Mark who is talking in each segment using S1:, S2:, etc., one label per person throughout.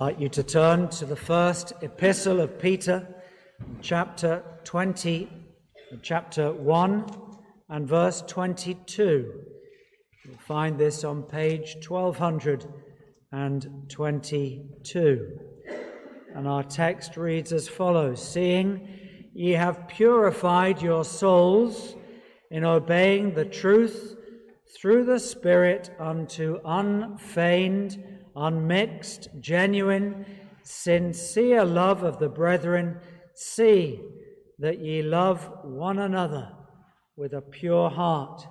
S1: Like you to turn to the first epistle of Peter, chapter 20, chapter 1, and verse 22. You'll find this on page 1222. And our text reads as follows Seeing ye have purified your souls in obeying the truth through the Spirit unto unfeigned unmixed, genuine, sincere love of the brethren, see that ye love one another with a pure heart,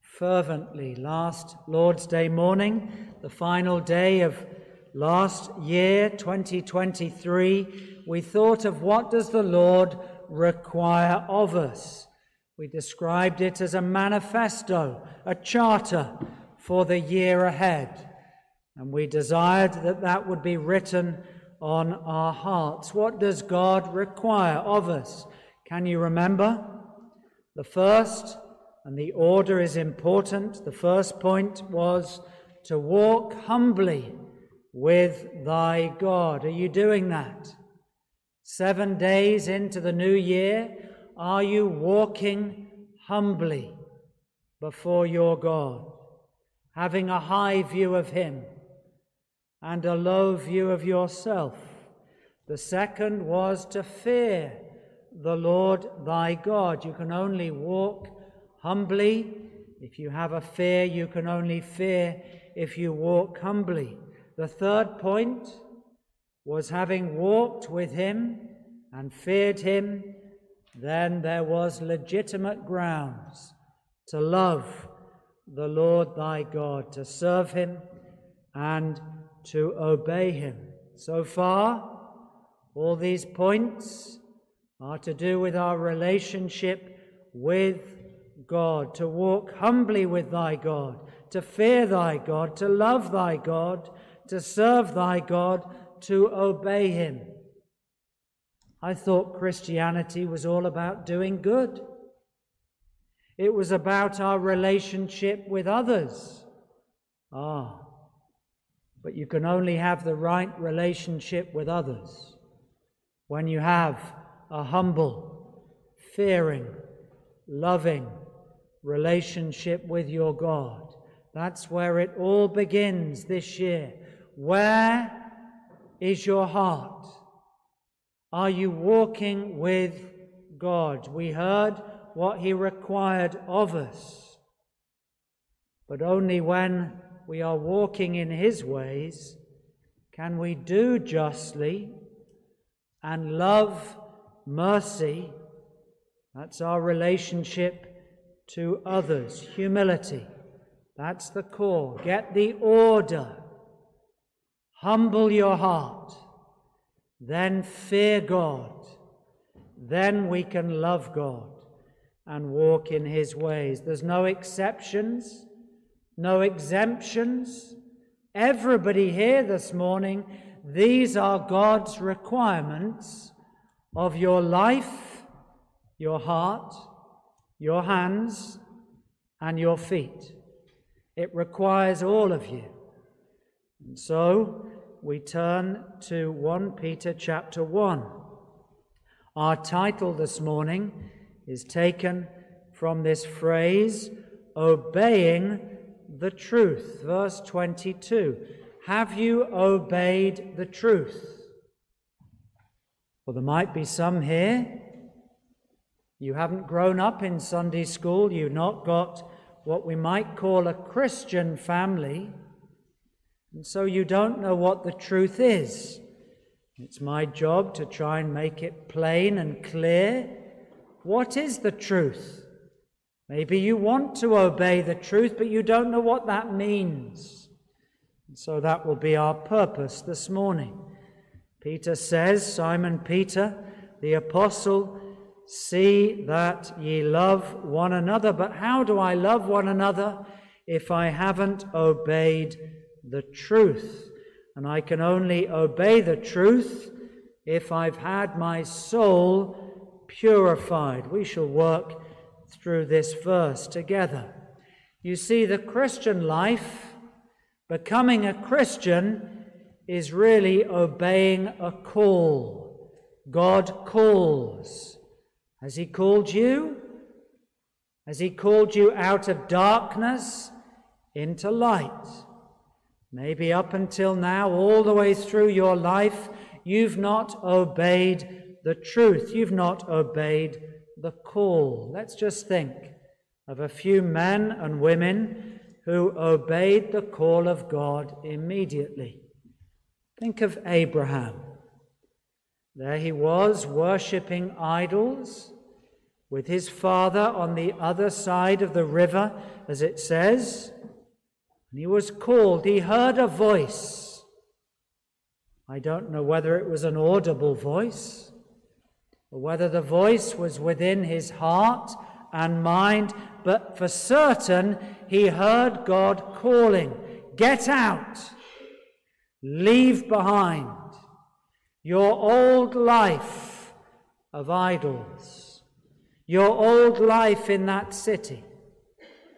S1: fervently. Last Lord's Day morning, the final day of last year, 2023, we thought of what does the Lord require of us. We described it as a manifesto, a charter for the year ahead. And we desired that that would be written on our hearts. What does God require of us? Can you remember? The first, and the order is important, the first point was to walk humbly with thy God. Are you doing that? Seven days into the new year, are you walking humbly before your God, having a high view of Him? And a low view of yourself. The second was to fear the Lord thy God. You can only walk humbly. If you have a fear, you can only fear if you walk humbly. The third point was having walked with him and feared him, then there was legitimate grounds to love the Lord thy God, to serve him and to obey him. So far, all these points are to do with our relationship with God, to walk humbly with thy God, to fear thy God, to love thy God, to serve thy God, to obey him. I thought Christianity was all about doing good. It was about our relationship with others. Ah, but you can only have the right relationship with others when you have a humble, fearing, loving relationship with your God. That's where it all begins this year. Where is your heart? Are you walking with God? We heard what He required of us, but only when we are walking in His ways, can we do justly and love mercy? That's our relationship to others. Humility. That's the core. Get the order. Humble your heart. Then fear God. Then we can love God and walk in His ways. There's no exceptions no exemptions. Everybody here this morning, these are God's requirements of your life, your heart, your hands, and your feet. It requires all of you. And so we turn to 1 Peter chapter 1. Our title this morning is taken from this phrase, obeying the truth. Verse 22 Have you obeyed the truth? Well, there might be some here. You haven't grown up in Sunday school, you've not got what we might call a Christian family, and so you don't know what the truth is. It's my job to try and make it plain and clear. What is the truth? Maybe you want to obey the truth, but you don't know what that means. And so that will be our purpose this morning. Peter says, Simon Peter, the apostle, see that ye love one another. But how do I love one another if I haven't obeyed the truth? And I can only obey the truth if I've had my soul purified. We shall work through this verse together. You see, the Christian life, becoming a Christian, is really obeying a call. God calls. Has He called you? Has He called you out of darkness into light? Maybe up until now, all the way through your life, you've not obeyed the truth. You've not obeyed the call. Let's just think of a few men and women who obeyed the call of God immediately. Think of Abraham. There he was, worshipping idols with his father on the other side of the river, as it says. And he was called, he heard a voice. I don't know whether it was an audible voice or whether the voice was within his heart and mind, but for certain he heard God calling, Get out, leave behind your old life of idols, your old life in that city.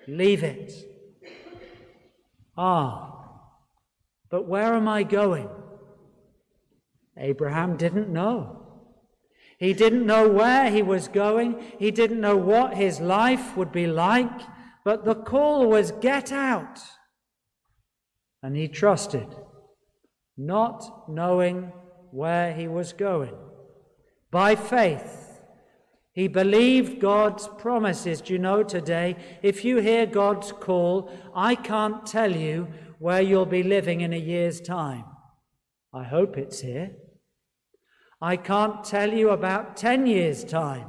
S1: Leave it. Ah, but where am I going? Abraham didn't know. He didn't know where he was going. He didn't know what his life would be like. But the call was get out. And he trusted, not knowing where he was going. By faith, he believed God's promises. Do you know today, if you hear God's call, I can't tell you where you'll be living in a year's time. I hope it's here. I can't tell you about 10 years' time.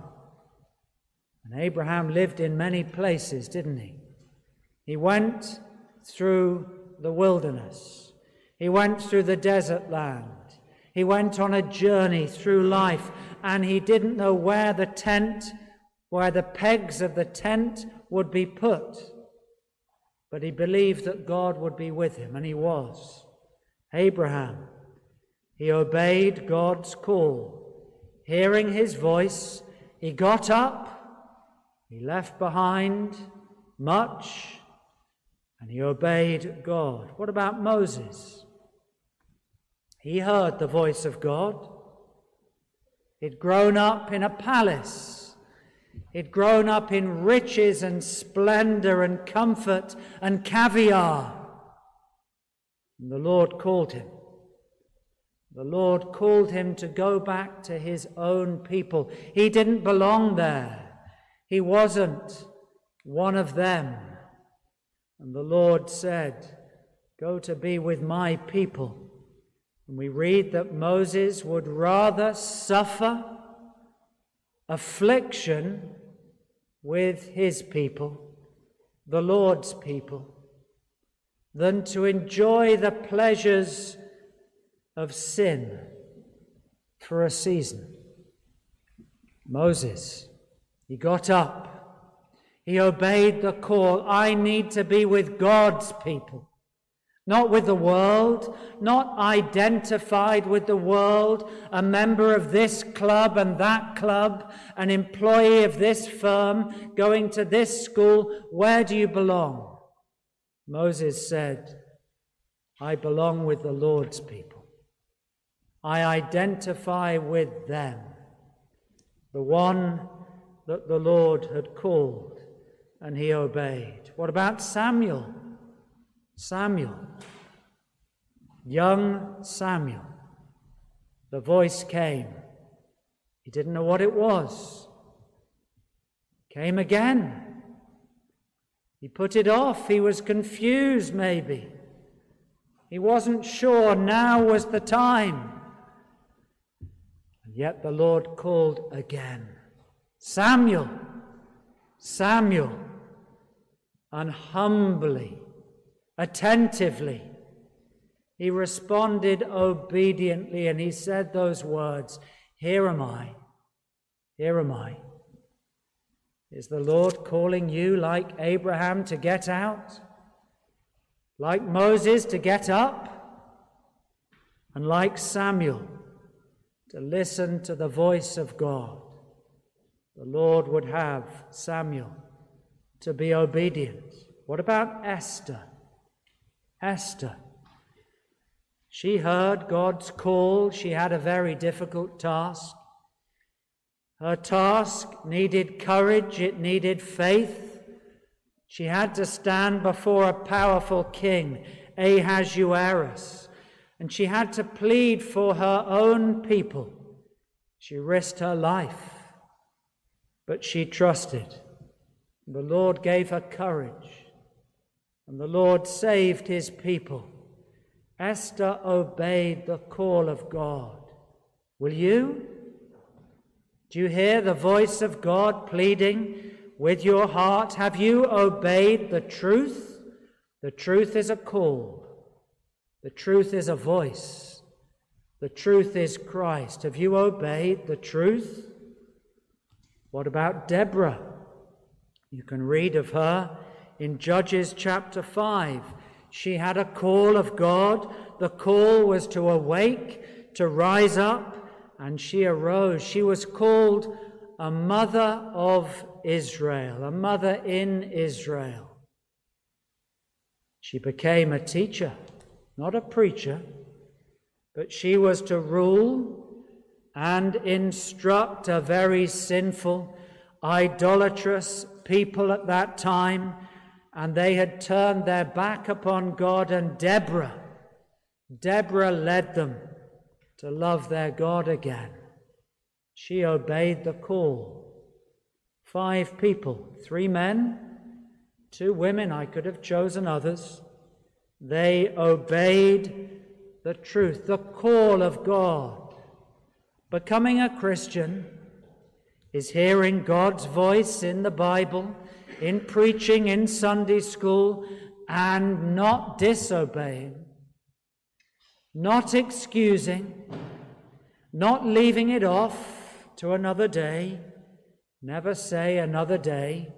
S1: And Abraham lived in many places, didn't he? He went through the wilderness, he went through the desert land, he went on a journey through life, and he didn't know where the tent, where the pegs of the tent would be put. But he believed that God would be with him, and he was. Abraham he obeyed God's call. Hearing his voice, he got up, he left behind much, and he obeyed God. What about Moses? He heard the voice of God. He'd grown up in a palace. He'd grown up in riches and splendor and comfort and caviar. And the Lord called him. The Lord called him to go back to his own people. He didn't belong there. He wasn't one of them. And the Lord said, Go to be with my people. And we read that Moses would rather suffer affliction with his people, the Lord's people, than to enjoy the pleasures of sin for a season. Moses, he got up. He obeyed the call. I need to be with God's people, not with the world, not identified with the world, a member of this club and that club, an employee of this firm, going to this school. Where do you belong? Moses said, I belong with the Lord's people. I identify with them, the one that the Lord had called, and he obeyed. What about Samuel? Samuel, young Samuel. The voice came. He didn't know what it was. Came again. He put it off. He was confused, maybe. He wasn't sure now was the time. Yet the Lord called again Samuel, Samuel, and humbly, attentively, he responded obediently and he said those words Here am I, here am I. Is the Lord calling you, like Abraham, to get out? Like Moses, to get up? And like Samuel, to listen to the voice of God. The Lord would have Samuel to be obedient. What about Esther? Esther. She heard God's call. She had a very difficult task. Her task needed courage, it needed faith. She had to stand before a powerful king, Ahasuerus, and she had to plead for her own people. She risked her life, but she trusted. The Lord gave her courage, and the Lord saved his people. Esther obeyed the call of God. Will you? Do you hear the voice of God pleading with your heart? Have you obeyed the truth? The truth is a call, the truth is a voice, the truth is Christ. Have you obeyed the truth? What about Deborah? You can read of her in Judges chapter 5. She had a call of God. The call was to awake, to rise up, and she arose. She was called a mother of Israel, a mother in Israel. She became a teacher, not a preacher, but she was to rule and instruct a very sinful, idolatrous people at that time, and they had turned their back upon God, and Deborah, Deborah led them to love their God again. She obeyed the call. Five people, three men, two women, I could have chosen others. They obeyed the truth, the call of God. Becoming a Christian is hearing God's voice in the Bible, in preaching, in Sunday school, and not disobeying not excusing, not leaving it off to another day. Never say another day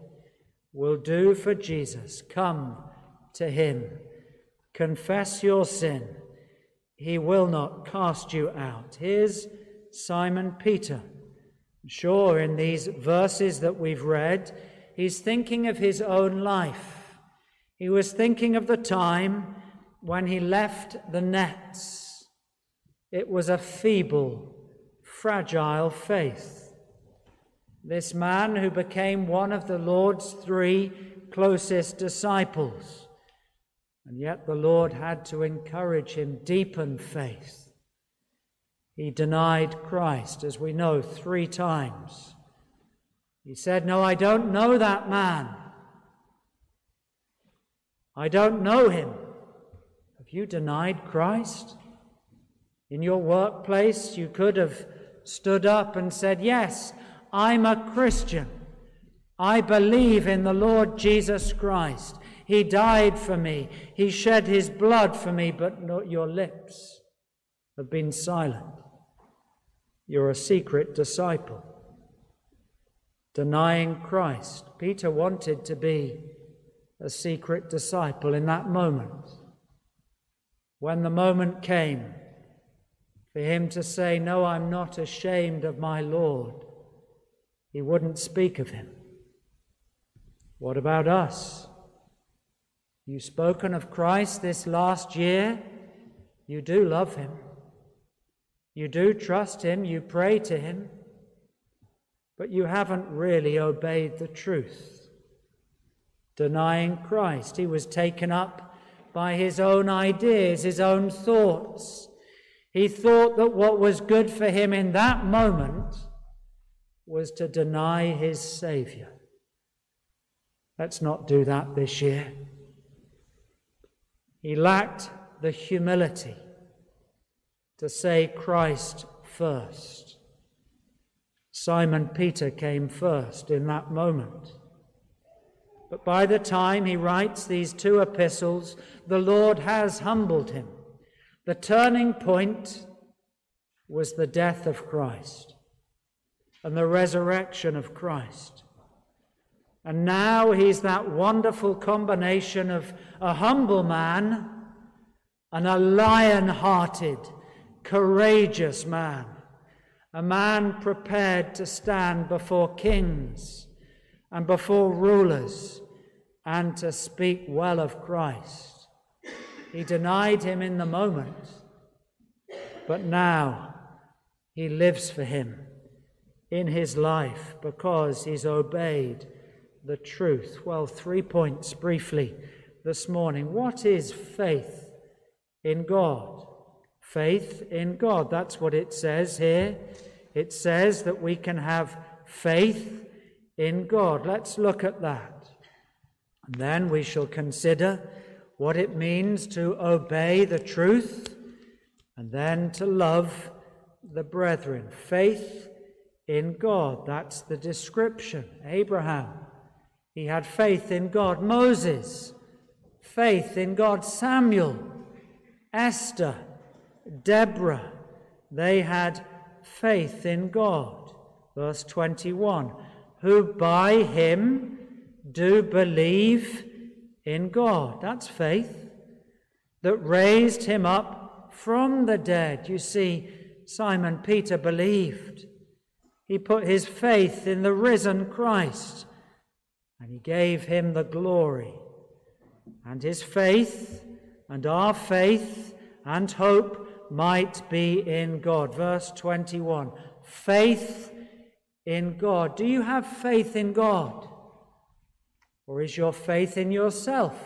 S1: will do for Jesus. Come to him. Confess your sin. He will not cast you out. Here's Simon Peter. Sure, in these verses that we've read, he's thinking of his own life. He was thinking of the time when he left the nets, it was a feeble, fragile faith. This man who became one of the Lord's three closest disciples, and yet the Lord had to encourage him, deepen faith. He denied Christ, as we know, three times. He said, No, I don't know that man. I don't know him Have you denied Christ? In your workplace, you could have stood up and said, Yes, I'm a Christian. I believe in the Lord Jesus Christ. He died for me. He shed his blood for me, but your lips have been silent. You're a secret disciple. Denying Christ. Peter wanted to be a secret disciple in that moment when the moment came for him to say, No, I'm not ashamed of my Lord, he wouldn't speak of him. What about us? You've spoken of Christ this last year. You do love him. You do trust him. You pray to him. But you haven't really obeyed the truth. Denying Christ, he was taken up by his own ideas, his own thoughts. He thought that what was good for him in that moment was to deny his Savior. Let's not do that this year. He lacked the humility to say Christ first. Simon Peter came first in that moment. But by the time he writes these two epistles, the Lord has humbled him. The turning point was the death of Christ and the resurrection of Christ. And now he's that wonderful combination of a humble man and a lion hearted, courageous man, a man prepared to stand before kings and before rulers and to speak well of Christ. He denied him in the moment, but now he lives for him in his life because he's obeyed the truth. Well, three points briefly this morning. What is faith in God? Faith in God. That's what it says here. It says that we can have faith in God. Let's look at that. And then we shall consider what it means to obey the truth and then to love the brethren. Faith in God. That's the description. Abraham, he had faith in God. Moses, faith in God. Samuel, Esther, Deborah, they had faith in God. Verse 21 who by him do believe in God. That's faith that raised him up from the dead. You see, Simon Peter believed. He put his faith in the risen Christ and he gave him the glory. And his faith and our faith and hope might be in God. Verse 21 faith in God. Do you have faith in God? Or is your faith in yourself?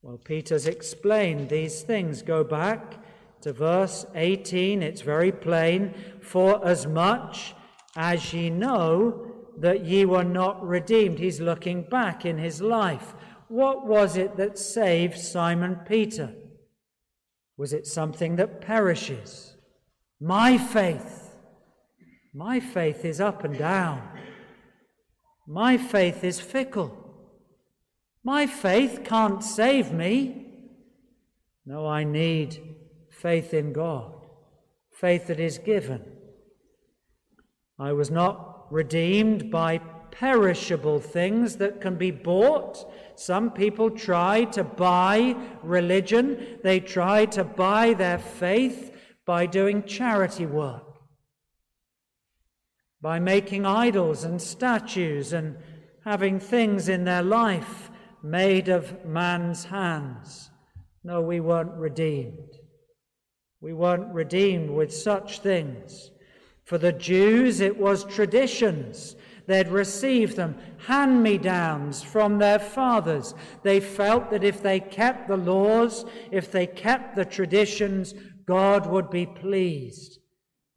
S1: Well, Peter's explained these things. Go back to verse 18. It's very plain. For as much as ye know that ye were not redeemed. He's looking back in his life. What was it that saved Simon Peter? Was it something that perishes? My faith. My faith is up and down. My faith is fickle. My faith can't save me. No, I need faith in God, faith that is given. I was not redeemed by perishable things that can be bought. Some people try to buy religion, they try to buy their faith by doing charity work by making idols and statues and having things in their life made of man's hands. No, we weren't redeemed. We weren't redeemed with such things. For the Jews, it was traditions. They'd received them, hand me downs from their fathers. They felt that if they kept the laws, if they kept the traditions, God would be pleased.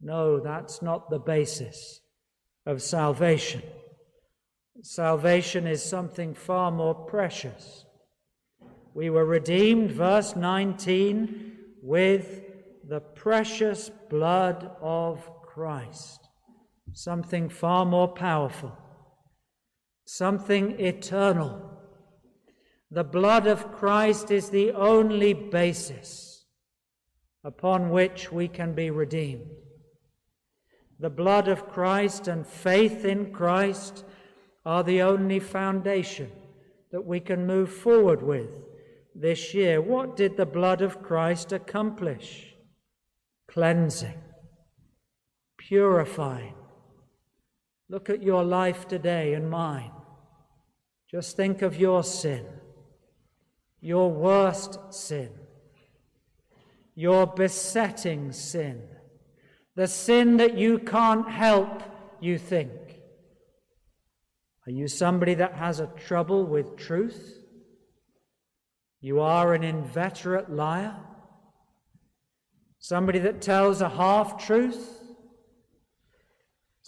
S1: No, that's not the basis of salvation. Salvation is something far more precious. We were redeemed, verse 19, with the precious blood of Christ. Something far more powerful, something eternal. The blood of Christ is the only basis upon which we can be redeemed. The blood of Christ and faith in Christ are the only foundation that we can move forward with this year. What did the blood of Christ accomplish? Cleansing, purifying. Look at your life today and mine. Just think of your sin, your worst sin, your besetting sin the sin that you can't help, you think. Are you somebody that has a trouble with truth? You are an inveterate liar? Somebody that tells a half truth?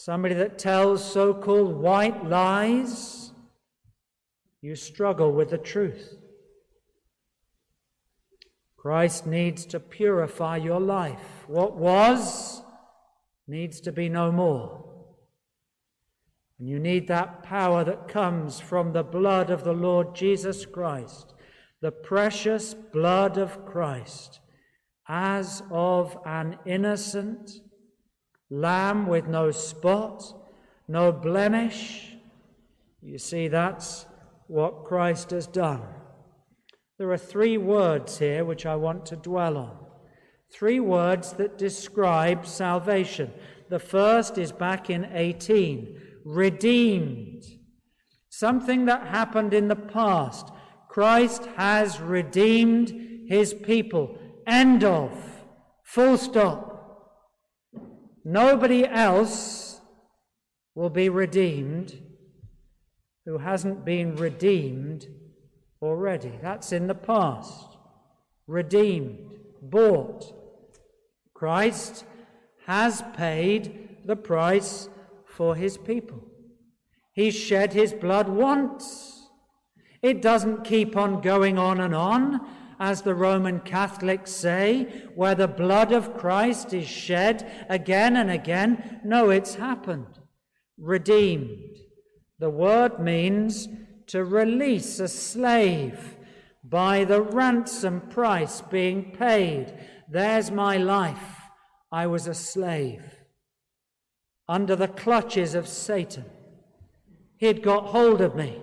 S1: Somebody that tells so called white lies? You struggle with the truth. Christ needs to purify your life. What was needs to be no more. And you need that power that comes from the blood of the Lord Jesus Christ, the precious blood of Christ, as of an innocent lamb with no spot, no blemish. You see, that's what Christ has done. There are three words here which I want to dwell on. Three words that describe salvation. The first is back in 18 redeemed. Something that happened in the past. Christ has redeemed his people. End of. Full stop. Nobody else will be redeemed who hasn't been redeemed already. That's in the past. Redeemed, bought. Christ has paid the price for his people. He shed his blood once. It doesn't keep on going on and on as the Roman Catholics say, where the blood of Christ is shed again and again. No, it's happened. Redeemed. The word means to release a slave by the ransom price being paid. There's my life. I was a slave under the clutches of Satan. He had got hold of me.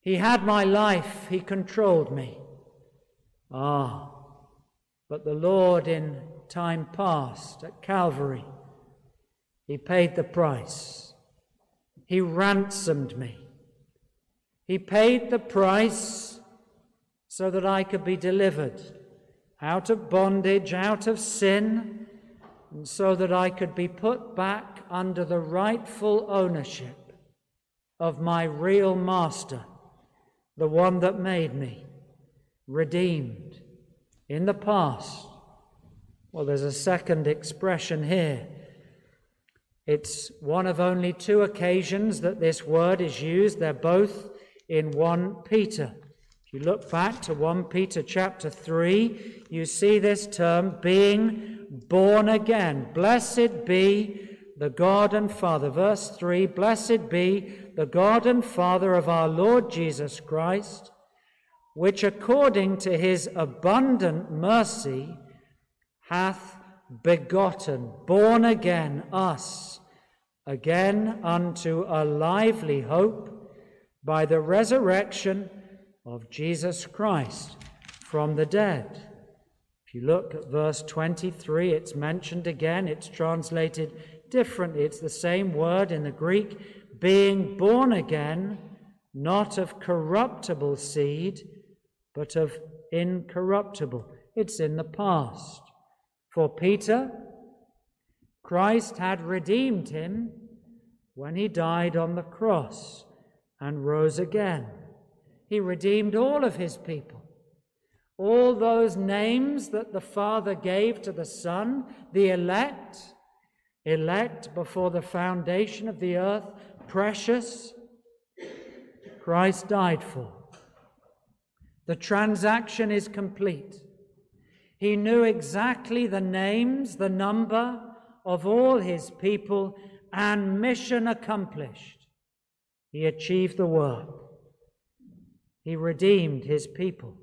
S1: He had my life. He controlled me. Ah, but the Lord in time past at Calvary, He paid the price. He ransomed me. He paid the price so that I could be delivered out of bondage, out of sin, and so that I could be put back under the rightful ownership of my real master, the one that made me redeemed in the past. Well, there's a second expression here. It's one of only two occasions that this word is used. They're both in 1 Peter. If you look back to 1 Peter chapter 3, you see this term being born again. Blessed be the God and Father. Verse 3 Blessed be the God and Father of our Lord Jesus Christ which according to his abundant mercy hath begotten, born again us, again unto a lively hope by the resurrection of Jesus Christ from the dead. If you look at verse 23, it's mentioned again, it's translated differently. It's the same word in the Greek, being born again, not of corruptible seed but of incorruptible. It's in the past. For Peter, Christ had redeemed him when he died on the cross and rose again. He redeemed all of his people. All those names that the Father gave to the Son, the elect, elect before the foundation of the earth, precious, Christ died for. The transaction is complete. He knew exactly the names, the number of all his people, and mission accomplished. He achieved the work. He redeemed his people.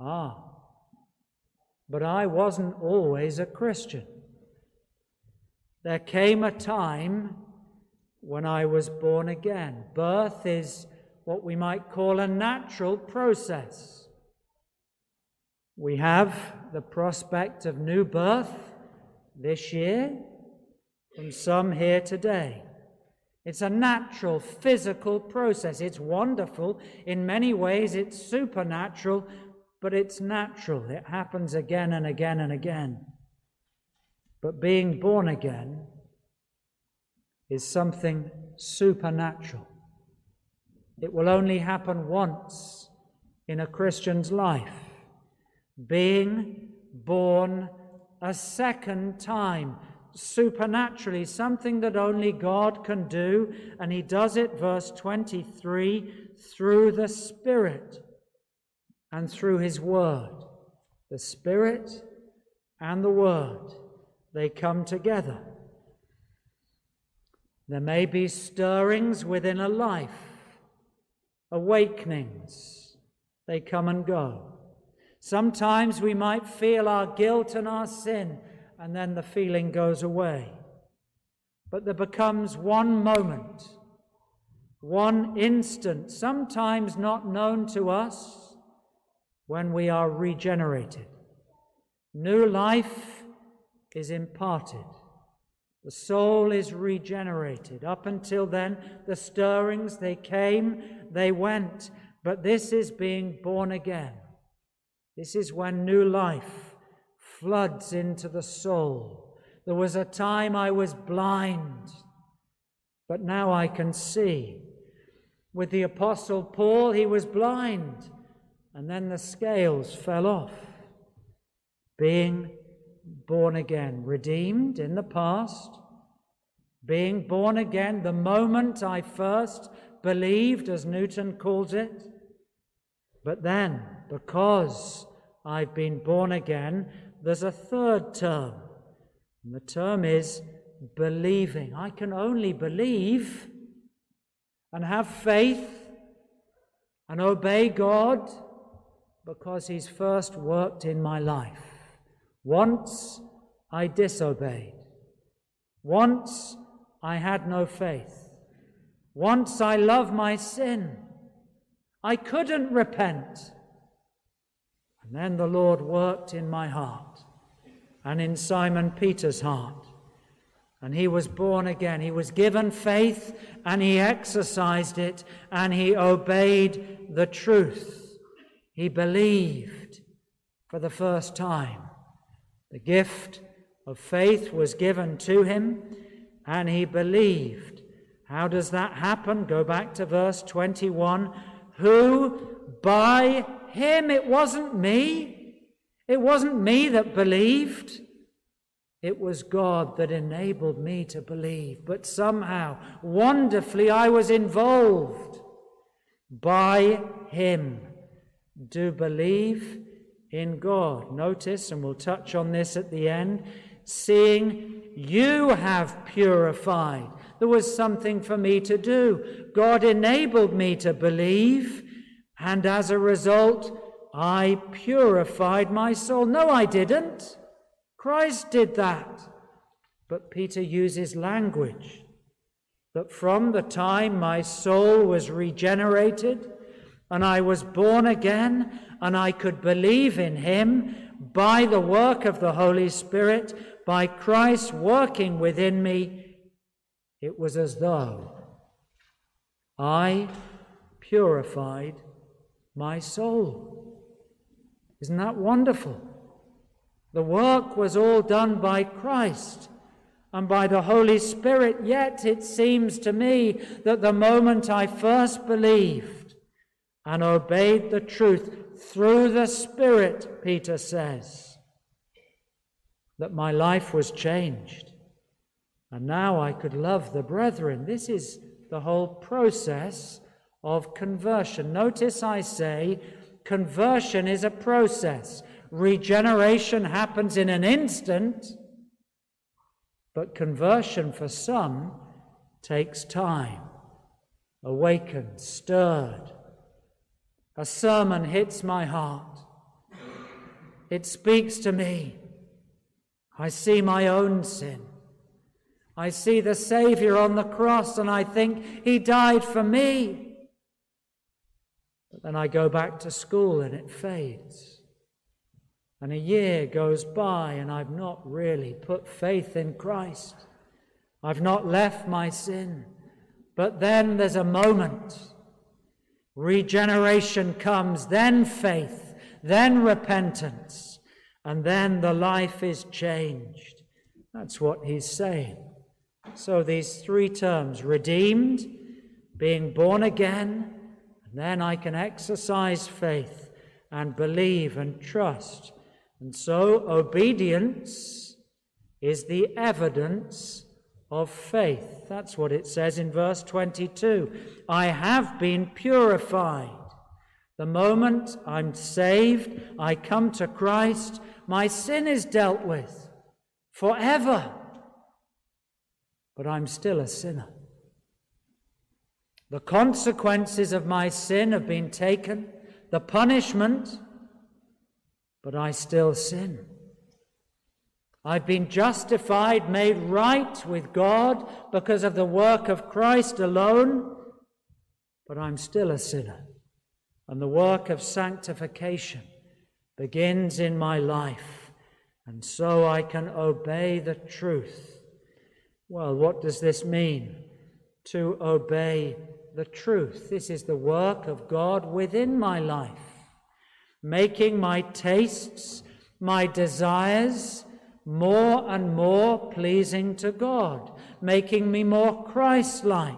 S1: Ah, but I wasn't always a Christian. There came a time when I was born again. Birth is what we might call a natural process. We have the prospect of new birth this year from some here today. It's a natural physical process. It's wonderful. In many ways, it's supernatural, but it's natural. It happens again and again and again. But being born again is something supernatural. It will only happen once in a Christian's life. Being born a second time, supernaturally, something that only God can do, and He does it, verse 23, through the Spirit and through His Word. The Spirit and the Word, they come together. There may be stirrings within a life awakenings. They come and go. Sometimes we might feel our guilt and our sin, and then the feeling goes away. But there becomes one moment, one instant, sometimes not known to us, when we are regenerated. New life is imparted. The soul is regenerated. Up until then, the stirrings, they came, they went. But this is being born again. This is when new life floods into the soul. There was a time I was blind, but now I can see. With the Apostle Paul, he was blind, and then the scales fell off. Being born again, redeemed in the past, being born again the moment I first believed, as Newton calls it. But then, because I've been born again, there's a third term. And the term is believing. I can only believe and have faith and obey God because He's first worked in my life. Once I disobeyed. Once I had no faith. Once I loved my sin. I couldn't repent. And then the Lord worked in my heart and in Simon Peter's heart. And he was born again. He was given faith and he exercised it and he obeyed the truth. He believed for the first time. The gift of faith was given to him and he believed. How does that happen? Go back to verse 21. Who by him, it wasn't me. It wasn't me that believed. It was God that enabled me to believe. But somehow, wonderfully, I was involved by Him. Do believe in God. Notice, and we'll touch on this at the end, seeing you have purified. There was something for me to do. God enabled me to believe. And as a result, I purified my soul. No, I didn't. Christ did that. But Peter uses language that from the time my soul was regenerated and I was born again and I could believe in him by the work of the Holy Spirit, by Christ working within me, it was as though I purified my soul. Isn't that wonderful? The work was all done by Christ and by the Holy Spirit, yet it seems to me that the moment I first believed and obeyed the truth through the Spirit, Peter says, that my life was changed. And now I could love the brethren. This is the whole process of conversion. Notice I say conversion is a process. Regeneration happens in an instant, but conversion for some takes time. Awakened, stirred. A sermon hits my heart. It speaks to me. I see my own sin. I see the Savior on the cross and I think He died for me. But then I go back to school and it fades. And a year goes by and I've not really put faith in Christ. I've not left my sin. But then there's a moment. Regeneration comes, then faith, then repentance, and then the life is changed. That's what he's saying. So these three terms redeemed, being born again, and then I can exercise faith and believe and trust. And so obedience is the evidence of faith. That's what it says in verse 22. I have been purified. The moment I'm saved, I come to Christ, my sin is dealt with forever. But I'm still a sinner. The consequences of my sin have been taken, the punishment, but I still sin. I've been justified, made right with God because of the work of Christ alone, but I'm still a sinner. And the work of sanctification begins in my life, and so I can obey the truth. Well, what does this mean? To obey the truth. This is the work of God within my life, making my tastes my desires more and more pleasing to God, making me more Christ like.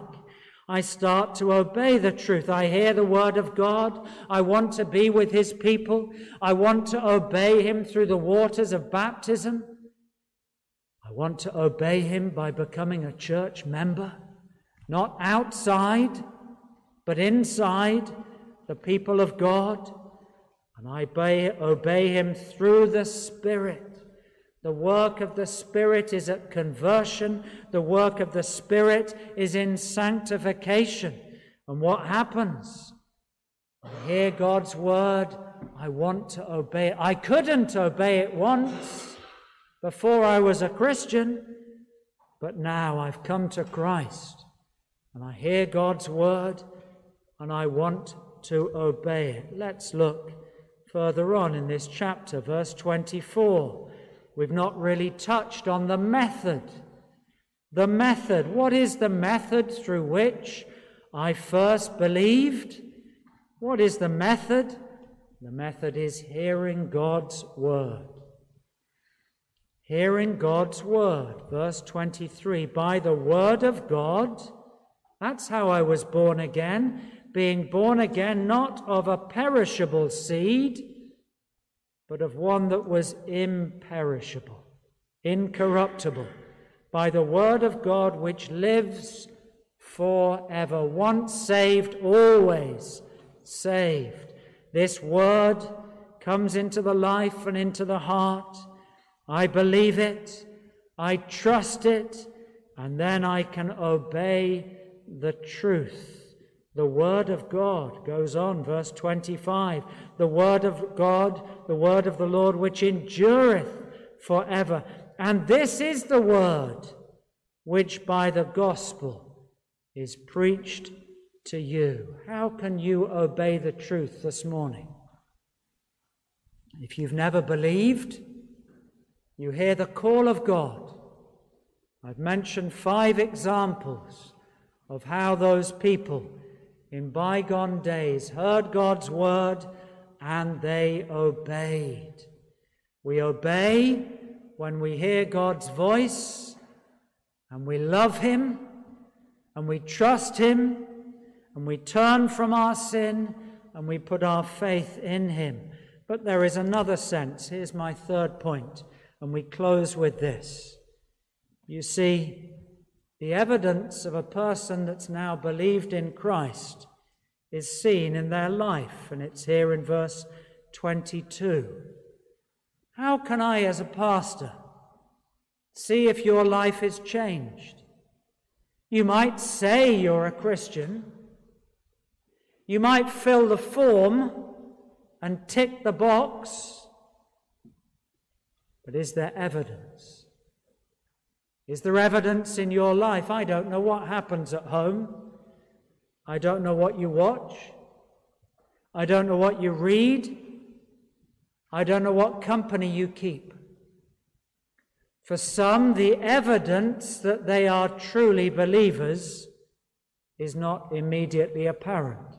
S1: I start to obey the truth. I hear the word of God. I want to be with his people. I want to obey him through the waters of baptism. I want to obey him by becoming a church member, not outside, but inside the people of God. And I obey, obey him through the Spirit. The work of the Spirit is at conversion. The work of the Spirit is in sanctification. And what happens? I hear God's word. I want to obey it. I couldn't obey it once before I was a Christian, but now I've come to Christ and I hear God's word and I want to obey it. Let's look further on in this chapter, verse 24. We've not really touched on the method. The method. What is the method through which I first believed? What is the method? The method is hearing God's word. Hearing God's word. Verse 23 By the word of God, that's how I was born again, being born again not of a perishable seed but of one that was imperishable, incorruptible, by the word of God which lives forever. Once saved, always saved. This word comes into the life and into the heart. I believe it, I trust it, and then I can obey the truth. The Word of God goes on, verse 25. The Word of God, the Word of the Lord, which endureth forever. And this is the Word which by the gospel is preached to you. How can you obey the truth this morning? If you've never believed, you hear the call of God. I've mentioned five examples of how those people in bygone days heard God's word and they obeyed. We obey when we hear God's voice and we love Him and we trust Him and we turn from our sin and we put our faith in Him. But there is another sense. Here's my third point, and we close with this. You see, the evidence of a person that's now believed in Christ is seen in their life, and it's here in verse 22. How can I, as a pastor, see if your life is changed? You might say you're a Christian. You might fill the form and tick the box. But is there evidence? Is there evidence in your life? I don't know what happens at home. I don't know what you watch. I don't know what you read. I don't know what company you keep. For some, the evidence that they are truly believers is not immediately apparent.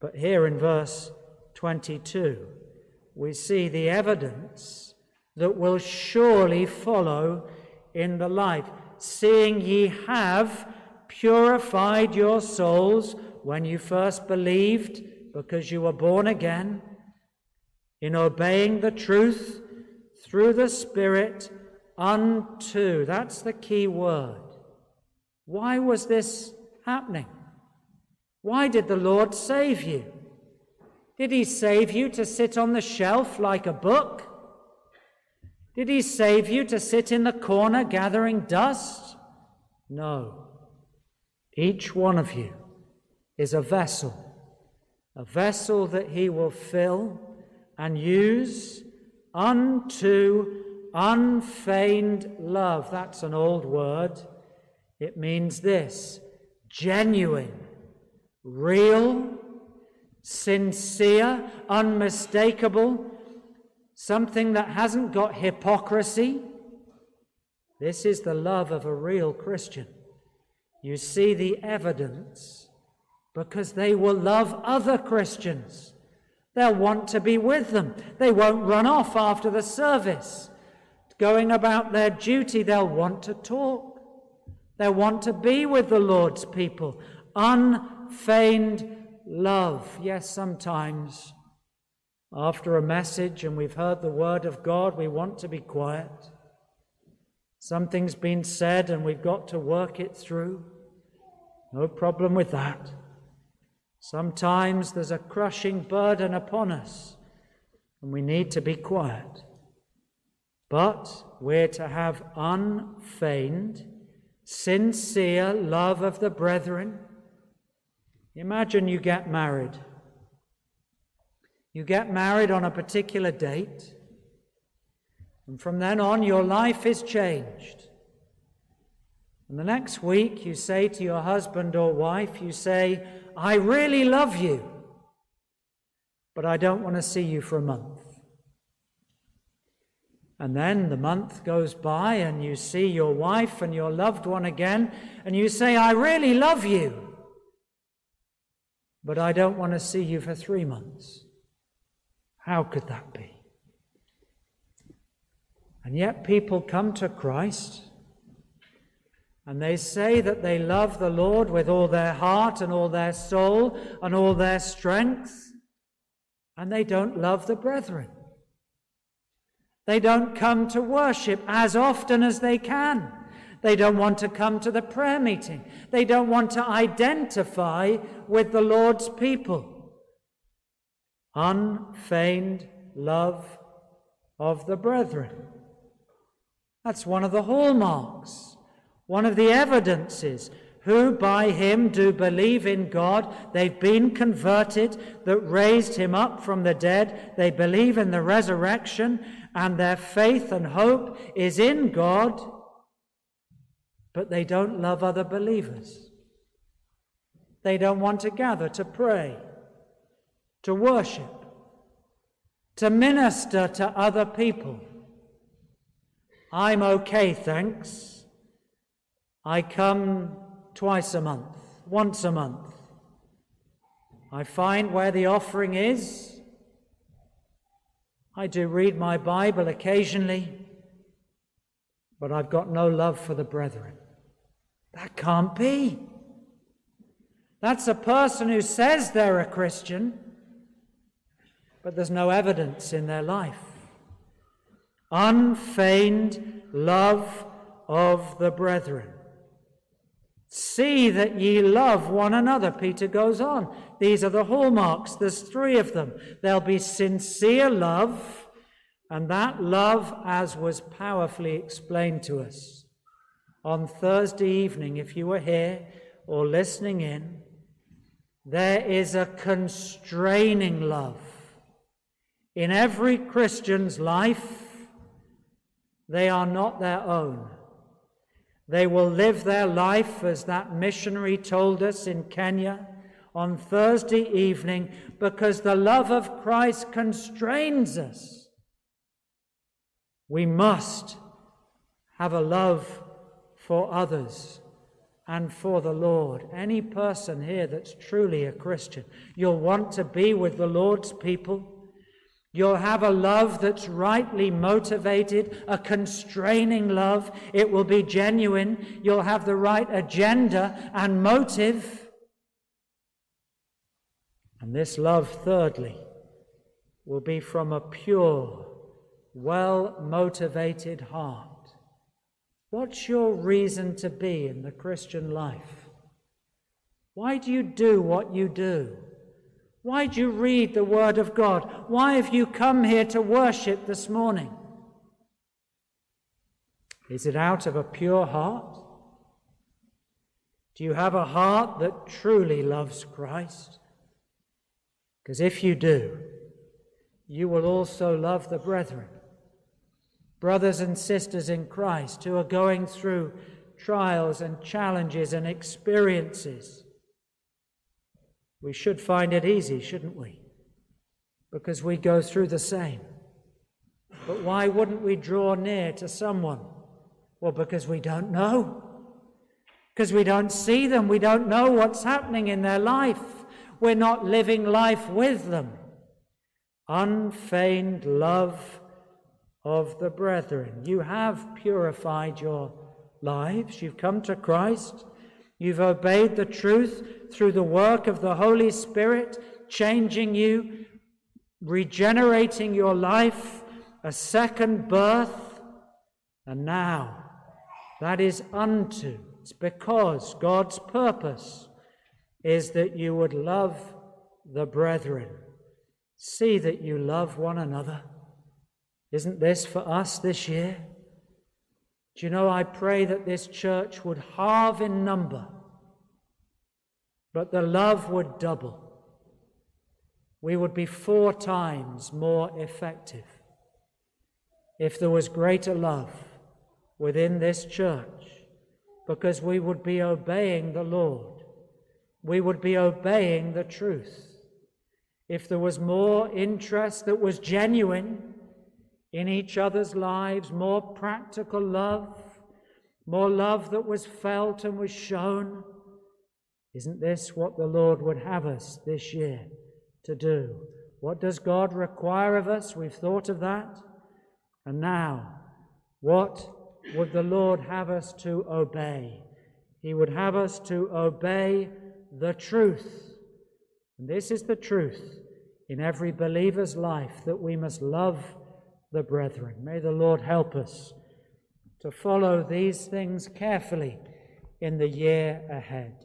S1: But here in verse 22, we see the evidence that will surely follow in the life, seeing ye have purified your souls when you first believed because you were born again, in obeying the truth through the Spirit unto. That's the key word. Why was this happening? Why did the Lord save you? Did he save you to sit on the shelf like a book? Did he save you to sit in the corner gathering dust? No. Each one of you is a vessel, a vessel that he will fill and use unto unfeigned love. That's an old word. It means this genuine, real, sincere, unmistakable something that hasn't got hypocrisy. This is the love of a real Christian. You see the evidence because they will love other Christians. They'll want to be with them. They won't run off after the service. Going about their duty, they'll want to talk. They'll want to be with the Lord's people. Unfeigned love. Yes, sometimes after a message and we've heard the word of God, we want to be quiet. Something's been said and we've got to work it through. No problem with that. Sometimes there's a crushing burden upon us and we need to be quiet. But we're to have unfeigned, sincere love of the brethren. Imagine you get married. You get married on a particular date, and from then on, your life is changed. And the next week, you say to your husband or wife, you say, I really love you, but I don't want to see you for a month. And then the month goes by, and you see your wife and your loved one again, and you say, I really love you, but I don't want to see you for three months. How could that be? And yet, people come to Christ and they say that they love the Lord with all their heart and all their soul and all their strength, and they don't love the brethren. They don't come to worship as often as they can. They don't want to come to the prayer meeting. They don't want to identify with the Lord's people. Unfeigned love of the brethren. That's one of the hallmarks one of the evidences who by him do believe in God. They've been converted, that raised him up from the dead. They believe in the resurrection, and their faith and hope is in God, but they don't love other believers. They don't want to gather to pray, to worship, to minister to other people. I'm okay, thanks. I come twice a month, once a month. I find where the offering is. I do read my Bible occasionally, but I've got no love for the brethren. That can't be. That's a person who says they're a Christian, but there's no evidence in their life. Unfeigned love of the brethren. See that ye love one another, Peter goes on. These are the hallmarks. There's three of them. There'll be sincere love, and that love, as was powerfully explained to us on Thursday evening, if you were here or listening in, there is a constraining love. In every Christian's life, they are not their own. They will live their life as that missionary told us in Kenya on Thursday evening because the love of Christ constrains us. We must have a love for others and for the Lord. Any person here that's truly a Christian, you'll want to be with the Lord's people. You'll have a love that's rightly motivated, a constraining love. It will be genuine. You'll have the right agenda and motive. And this love, thirdly, will be from a pure, well motivated heart. What's your reason to be in the Christian life? Why do you do what you do? Why do you read the Word of God? Why have you come here to worship this morning? Is it out of a pure heart? Do you have a heart that truly loves Christ? Because if you do, you will also love the brethren, brothers and sisters in Christ who are going through trials and challenges and experiences we should find it easy, shouldn't we? Because we go through the same. But why wouldn't we draw near to someone? Well, because we don't know. Because we don't see them. We don't know what's happening in their life. We're not living life with them. unfeigned love of the brethren. You have purified your lives. You've come to Christ. You've obeyed the truth through the work of the Holy Spirit, changing you, regenerating your life, a second birth. And now, that is unto, it's because God's purpose is that you would love the brethren. See that you love one another. Isn't this for us this year? Do you know, I pray that this church would halve in number, but the love would double. We would be four times more effective if there was greater love within this church, because we would be obeying the Lord. We would be obeying the truth. If there was more interest that was genuine, in each other's lives, more practical love, more love that was felt and was shown. Isn't this what the Lord would have us this year to do? What does God require of us? We've thought of that. And now, what would the Lord have us to obey? He would have us to obey the truth. And this is the truth in every believer's life that we must love the brethren. May the Lord help us to follow these things carefully in the year ahead.